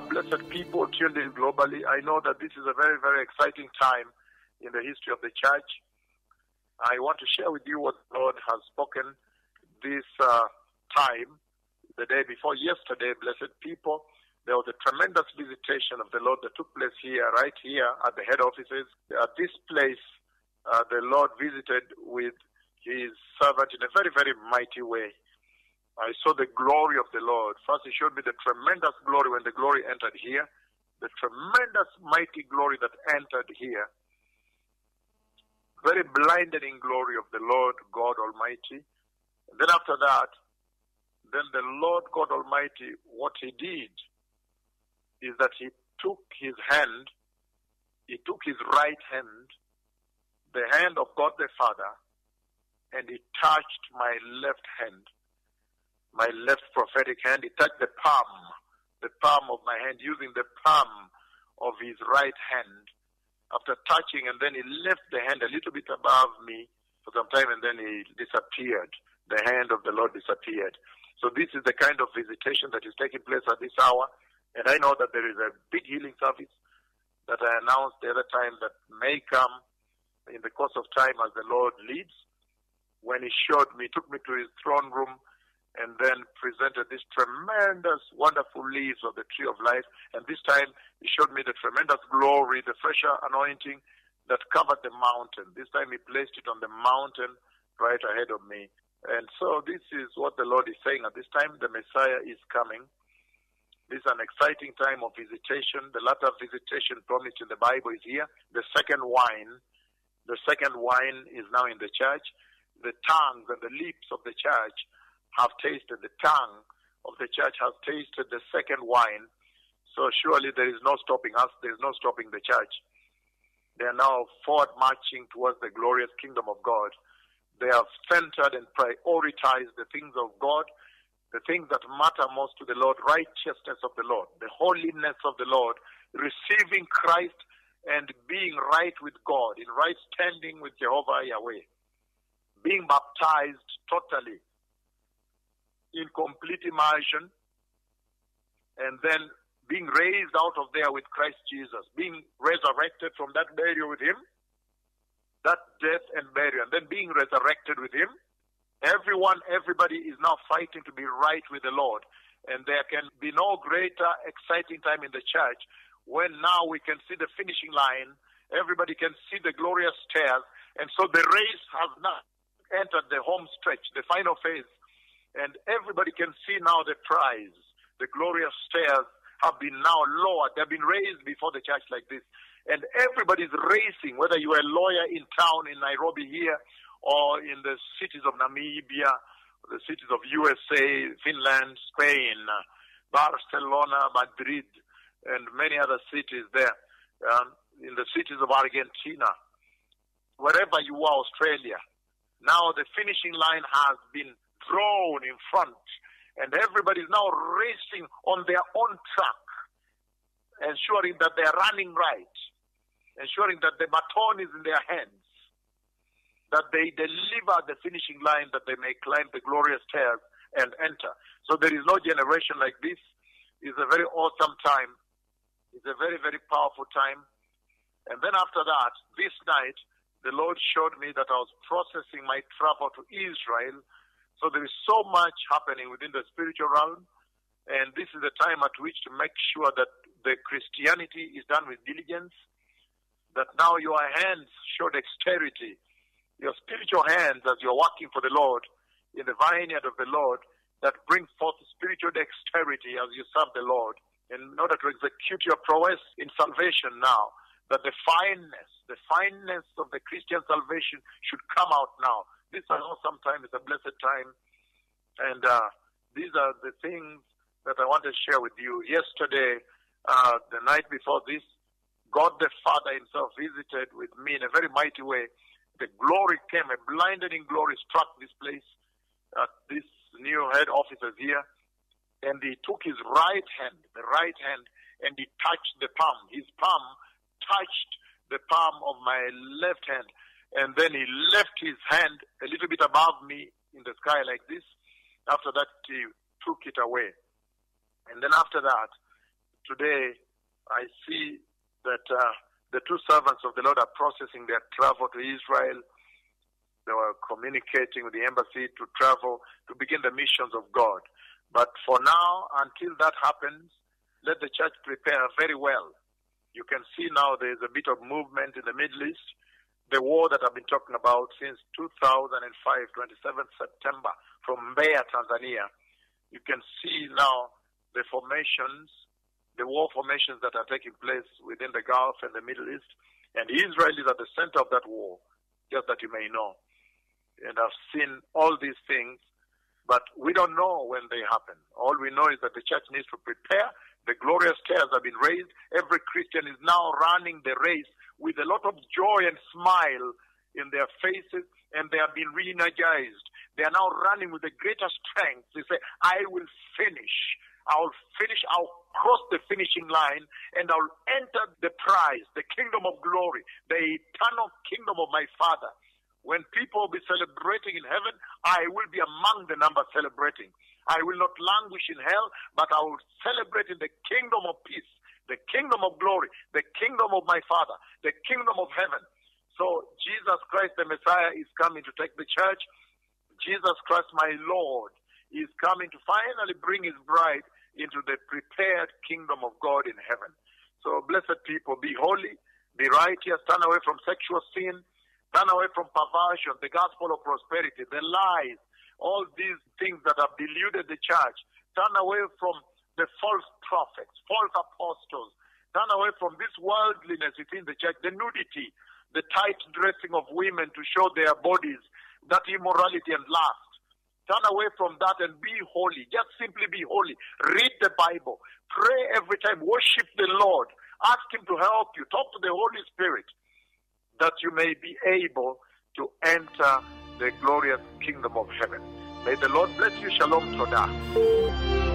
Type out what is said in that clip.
Blessed people tuned in globally, I know that this is a very, very exciting time in the history of the church. I want to share with you what the Lord has spoken this uh, time, the day before yesterday, blessed people. There was a tremendous visitation of the Lord that took place here, right here at the head offices. At this place, uh, the Lord visited with his servant in a very, very mighty way. I saw the glory of the Lord. First, He showed me the tremendous glory when the glory entered here, the tremendous, mighty glory that entered here. Very blinding glory of the Lord God Almighty. And then after that, then the Lord God Almighty, what He did is that He took His hand, He took His right hand, the hand of God the Father, and He touched my left hand my left prophetic hand. He touched the palm, the palm of my hand, using the palm of his right hand. After touching, and then he left the hand a little bit above me for some time, and then he disappeared. The hand of the Lord disappeared. So this is the kind of visitation that is taking place at this hour. And I know that there is a big healing service that I announced the other time that may come in the course of time as the Lord leads. When he showed me, took me to his throne room, and then presented these tremendous, wonderful leaves of the tree of life. And this time he showed me the tremendous glory, the fresher anointing that covered the mountain. This time he placed it on the mountain right ahead of me. And so this is what the Lord is saying. At this time, the Messiah is coming. This is an exciting time of visitation. The latter visitation promised in the Bible is here. The second wine, the second wine is now in the church. The tongues and the lips of the church have tasted, the tongue of the church has tasted the second wine. So surely there is no stopping us, there is no stopping the church. They are now forward marching towards the glorious kingdom of God. They have centered and prioritized the things of God, the things that matter most to the Lord, righteousness of the Lord, the holiness of the Lord, receiving Christ and being right with God, in right standing with Jehovah Yahweh, being baptized totally in complete immersion and then being raised out of there with Christ Jesus, being resurrected from that burial with Him, that death and burial, and then being resurrected with Him. Everyone, everybody is now fighting to be right with the Lord. And there can be no greater exciting time in the church when now we can see the finishing line. Everybody can see the glorious stairs. And so the race has now entered the home stretch, the final phase and everybody can see now the prize. The glorious stairs have been now lowered. They've been raised before the church like this. And everybody's racing, whether you're a lawyer in town in Nairobi here or in the cities of Namibia, the cities of USA, Finland, Spain, Barcelona, Madrid, and many other cities there, um, in the cities of Argentina, wherever you are, Australia. Now the finishing line has been drawn in front, and everybody is now racing on their own track, ensuring that they are running right, ensuring that the baton is in their hands, that they deliver the finishing line, that they may climb the glorious stairs and enter. So there is no generation like this. It's a very awesome time. It's a very, very powerful time. And then after that, this night, the Lord showed me that I was processing my travel to Israel so there is so much happening within the spiritual realm, and this is the time at which to make sure that the Christianity is done with diligence, that now your hands show dexterity, your spiritual hands as you're working for the Lord in the vineyard of the Lord, that bring forth spiritual dexterity as you serve the Lord in order to execute your prowess in salvation now. The fineness, the fineness of the Christian salvation should come out now this I know sometimes is a blessed time. And uh, these are the things that I want to share with you. Yesterday, uh, the night before this, God the Father Himself visited with me in a very mighty way. The glory came, a blinding glory struck this place, uh, this new head officers here, and He took His right hand, the right hand, and He touched the palm. His palm touched the palm of my left hand and then he left his hand a little bit above me in the sky like this. After that, he took it away. And then after that, today I see that uh, the two servants of the Lord are processing their travel to Israel. They were communicating with the embassy to travel to begin the missions of God. But for now, until that happens, let the church prepare very well. You can see now there's a bit of movement in the Middle East. The war that I've been talking about since 2005, 27th September, from Mbeya, Tanzania. You can see now the formations, the war formations that are taking place within the Gulf and the Middle East. And Israel is at the center of that war, just that you may know. And I've seen all these things, but we don't know when they happen. All we know is that the church needs to prepare. The glorious stairs have been raised. Every Christian is now running the race with a lot of joy and smile in their faces, and they have been re energized. They are now running with the greater strength. They say, I will finish. I'll finish, I'll cross the finishing line, and I'll enter the prize, the kingdom of glory, the eternal kingdom of my Father. When people will be celebrating in heaven, I will be among the number celebrating. I will not languish in hell, but I will celebrate in the kingdom of peace, the kingdom of glory, the kingdom of my Father, the kingdom of heaven. So Jesus Christ, the Messiah, is coming to take the church. Jesus Christ, my Lord, is coming to finally bring his bride into the prepared kingdom of God in heaven. So, blessed people, be holy, be righteous, turn away from sexual sin, Turn away from perversion, the gospel of prosperity, the lies, all these things that have deluded the church. Turn away from the false prophets, false apostles. Turn away from this worldliness within the church, the nudity, the tight dressing of women to show their bodies, that immorality and lust. Turn away from that and be holy. Just simply be holy. Read the Bible. Pray every time. Worship the Lord. Ask Him to help you. Talk to the Holy Spirit that you may be able to enter the glorious kingdom of heaven. May the Lord bless you. Shalom Todah.